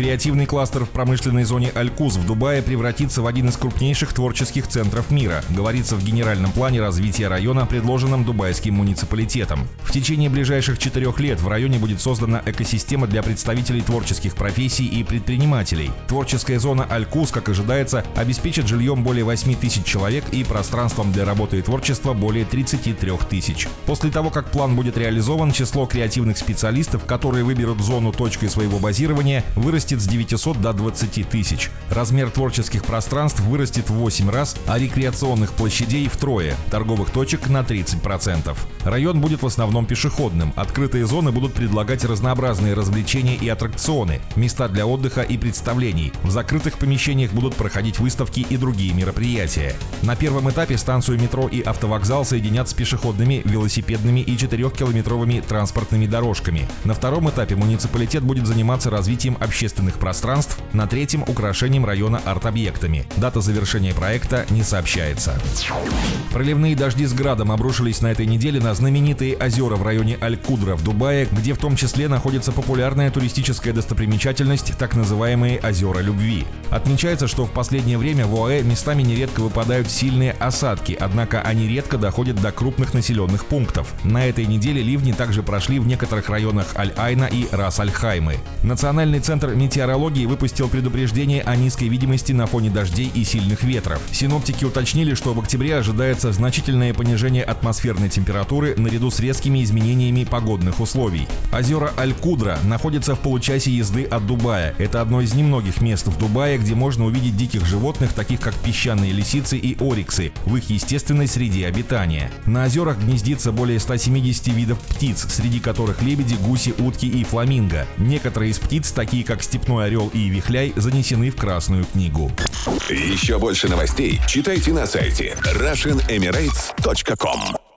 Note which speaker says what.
Speaker 1: Креативный кластер в промышленной зоне Алькуз в Дубае превратится в один из крупнейших творческих центров мира, говорится в генеральном плане развития района, предложенном дубайским муниципалитетом. В течение ближайших четырех лет в районе будет создана экосистема для представителей творческих профессий и предпринимателей. Творческая зона Алькуз, как ожидается, обеспечит жильем более 8 тысяч человек и пространством для работы и творчества более 33 тысяч. После того, как план будет реализован, число креативных специалистов, которые выберут зону точкой своего базирования, вырастет вырастет с 900 до 20 тысяч. Размер творческих пространств вырастет в 8 раз, а рекреационных площадей втрое, торговых точек на 30%. Район будет в основном пешеходным. Открытые зоны будут предлагать разнообразные развлечения и аттракционы, места для отдыха и представлений. В закрытых помещениях будут проходить выставки и другие мероприятия. На первом этапе станцию метро и автовокзал соединят с пешеходными, велосипедными и 4-километровыми транспортными дорожками. На втором этапе муниципалитет будет заниматься развитием общественных общественных пространств, на третьем – украшением района арт-объектами. Дата завершения проекта не сообщается. Проливные дожди с градом обрушились на этой неделе на знаменитые озера в районе Аль-Кудра в Дубае, где в том числе находится популярная туристическая достопримечательность, так называемые озера любви. Отмечается, что в последнее время в ОАЭ местами нередко выпадают сильные осадки, однако они редко доходят до крупных населенных пунктов. На этой неделе ливни также прошли в некоторых районах Аль-Айна и Рас-Аль-Хаймы. Национальный центр метеорологии выпустил предупреждение о низкой видимости на фоне дождей и сильных ветров. Синоптики уточнили, что в октябре ожидается значительное понижение атмосферной температуры наряду с резкими изменениями погодных условий. Озера Аль-Кудра находятся в получасе езды от Дубая. Это одно из немногих мест в Дубае, где можно увидеть диких животных, таких как песчаные лисицы и ориксы, в их естественной среде обитания. На озерах гнездится более 170 видов птиц, среди которых лебеди, гуси, утки и фламинго. Некоторые из птиц, такие как степной «Степной орел» и «Вихляй» занесены в Красную книгу.
Speaker 2: Еще больше новостей читайте на сайте RussianEmirates.com